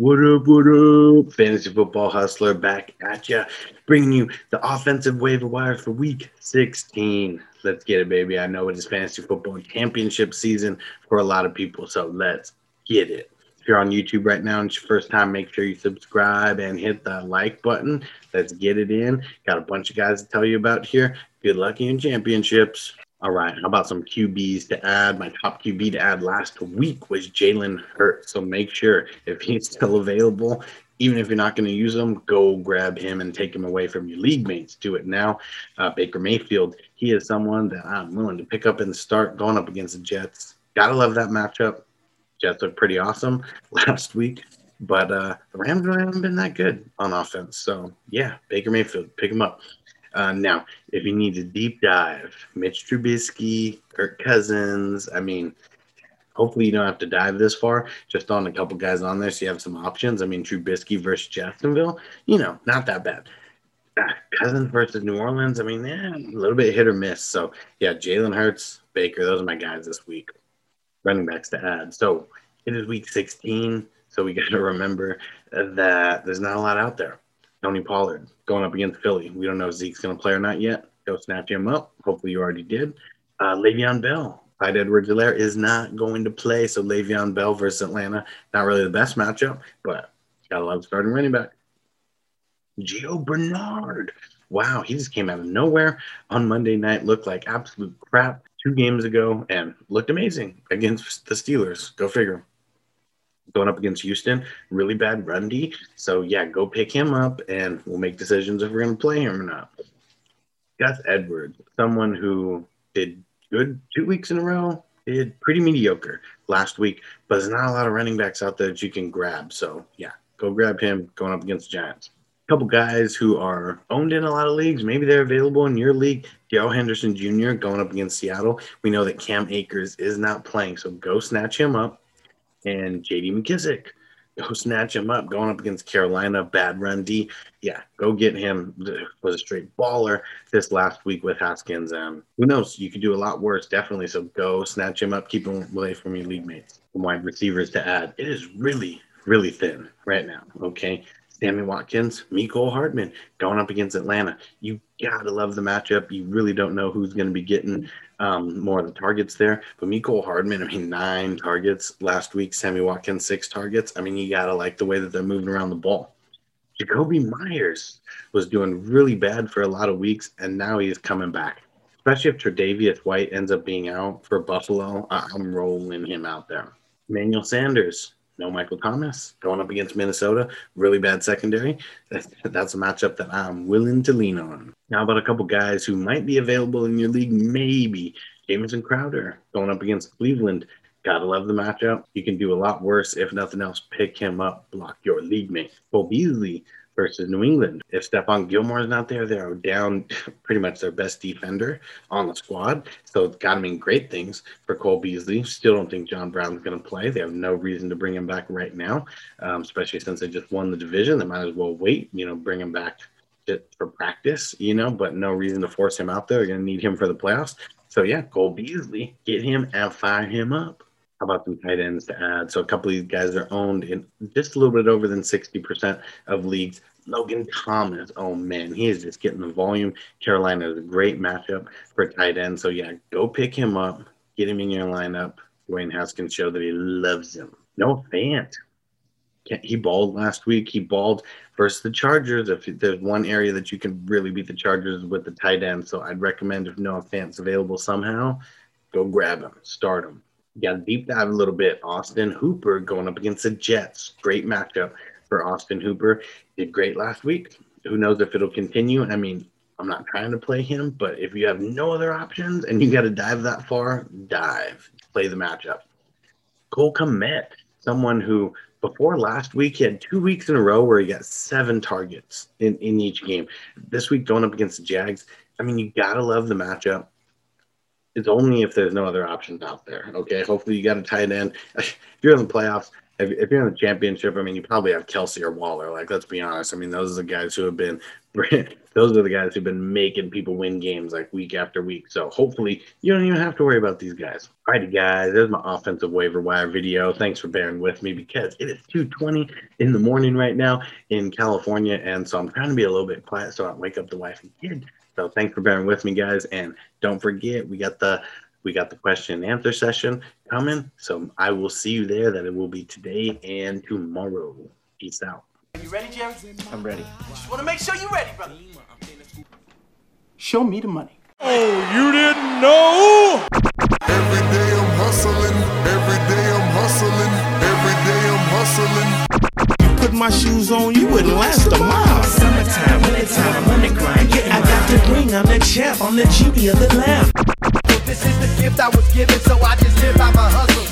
What up, what up? Fantasy Football Hustler back at ya, bringing you the offensive waiver wire for week 16. Let's get it, baby. I know it is fantasy football championship season for a lot of people, so let's get it. If you're on YouTube right now and it's your first time, make sure you subscribe and hit the like button. Let's get it in. Got a bunch of guys to tell you about here. Good luck in championships. All right, how about some QBs to add? My top QB to add last week was Jalen Hurts. So make sure if he's still available, even if you're not going to use him, go grab him and take him away from your league mates. Do it now. Uh, Baker Mayfield, he is someone that I'm willing to pick up and start going up against the Jets. Gotta love that matchup. Jets look pretty awesome last week, but uh, the Rams haven't been that good on offense. So yeah, Baker Mayfield, pick him up. Uh, now, if you need a deep dive, Mitch Trubisky, Kirk Cousins, I mean, hopefully you don't have to dive this far. Just on a couple guys on there, so you have some options. I mean, Trubisky versus Jacksonville, you know, not that bad. Uh, Cousins versus New Orleans, I mean, yeah, a little bit hit or miss. So, yeah, Jalen Hurts, Baker, those are my guys this week. Running backs to add. So, it is week 16, so we got to remember that there's not a lot out there. Tony Pollard going up against Philly. We don't know if Zeke's going to play or not yet. Go snatch him up. Hopefully, you already did. Uh, Le'Veon Bell. Clyde Edwards-Helaire is not going to play. So, Le'Veon Bell versus Atlanta. Not really the best matchup, but got a lot of starting running back. Gio Bernard. Wow, he just came out of nowhere on Monday night. Looked like absolute crap two games ago and looked amazing against the Steelers. Go figure going up against Houston, really bad run. So yeah, go pick him up, and we'll make decisions if we're going to play him or not. Gus Edwards, someone who did good two weeks in a row, did pretty mediocre last week, but there's not a lot of running backs out there that you can grab. So yeah, go grab him going up against the Giants. A couple guys who are owned in a lot of leagues. Maybe they're available in your league. Darrell Henderson Jr. going up against Seattle. We know that Cam Akers is not playing, so go snatch him up and JD McKissic. Go snatch him up going up against Carolina, bad run D. Yeah, go get him. Was a straight baller this last week with Haskins. Um, who knows? You could do a lot worse, definitely. So go snatch him up, keep him away from your league mates. Wide receivers to add. It is really, really thin right now. Okay. Sammy Watkins, Mecole Hardman going up against Atlanta. You gotta love the matchup. You really don't know who's going to be getting um, more of the targets there. But Mecole Hardman, I mean, nine targets last week. Sammy Watkins, six targets. I mean, you gotta like the way that they're moving around the ball. Jakobi Meyers was doing really bad for a lot of weeks, and now he's coming back. Especially if Tre'Davious White ends up being out for Buffalo, I'm rolling him out there. Manuel Sanders, no Michael Thomas going up against Minnesota. Really bad secondary. That's a matchup that I'm willing to lean on. Now about a couple guys who might be available in your league, maybe Jamison Crowder going up against Cleveland. Gotta love the matchup. You can do a lot worse. If nothing else, pick him up, block your league mate. Cole Beasley versus New England. If Stephon Gilmore is not there, they're down pretty much their best defender on the squad. So it's got to mean great things for Cole Beasley. Still don't think John Brown's going to play. They have no reason to bring him back right now, um, especially since they just won the division. They might as well wait, you know, bring him back just for practice, you know, but no reason to force him out there. They're going to need him for the playoffs. So yeah, Cole Beasley, get him and fire him up. How about some tight ends to add? So a couple of these guys are owned in just a little bit over than 60% of leagues. Logan Thomas, oh man, he is just getting the volume. Carolina is a great matchup for tight end. So yeah, go pick him up, get him in your lineup. Dwayne Haskins showed that he loves him. Noah Fant. He balled last week. He balled versus the Chargers. If there's one area that you can really beat the Chargers with the tight end, so I'd recommend if Noah Fant's available somehow, go grab him, start him. You got to deep dive a little bit. Austin Hooper going up against the Jets. Great matchup for Austin Hooper. Did great last week. Who knows if it'll continue? I mean, I'm not trying to play him, but if you have no other options and you got to dive that far, dive. Play the matchup. Cole Kmet, someone who before last week he had two weeks in a row where he got seven targets in, in each game. This week going up against the Jags, I mean, you gotta love the matchup it's only if there's no other options out there. Okay. Hopefully you got a tight end. If you're in the playoffs, if, if you're in the championship, I mean, you probably have Kelce or Waller. Like, let's be honest. I mean, those are the guys who have been those are the guys who've been making people win games like week after week. So hopefully you don't even have to worry about these guys. Alrighty, guys, there's my offensive waiver wire video. Thanks for bearing with me because it is 2:20 in the morning right now in California, and so I'm trying to be a little bit quiet so I don't wake up the wife and kid. So thanks for bearing with me, guys, and don't forget we got the we got the question and answer session coming. So I will see you there. That it will be today and tomorrow. Peace out. Are you ready, Jerry? I'm ready. Just want to make sure you're ready, brother. Show me the money. Oh, you didn't know? Every day I'm hustling, every day I'm hustling, every day I'm hustling. You put my shoes on, you wouldn't last a mile. Summertime, wintertime, I'm on the grind. Yeah, I got the ring, I'm the champ, I'm the genie of the lamp. This is the gift I was given, so I just live by my hustle.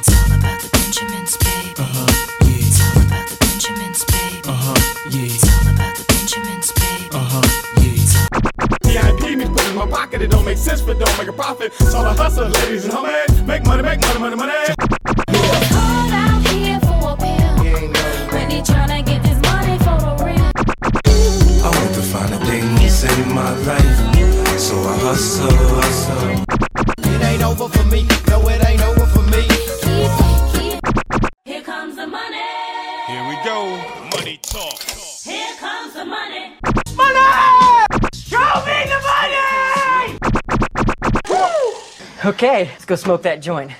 It's all about the Benjamins, baby. Uh-huh, yeah, It's all about the Benjamins, baby. uh-huh, yeah, It's all about the Benjamins, baby. uh-huh, yeah. VIP me put in my pocket, it don't make sense, but don't make a profit. So the hustle, ladies and homies, make money, make money, money, money. Here we go. Money talk. Here comes the money. Money! Show me the money! Woo! Okay, let's go smoke that joint.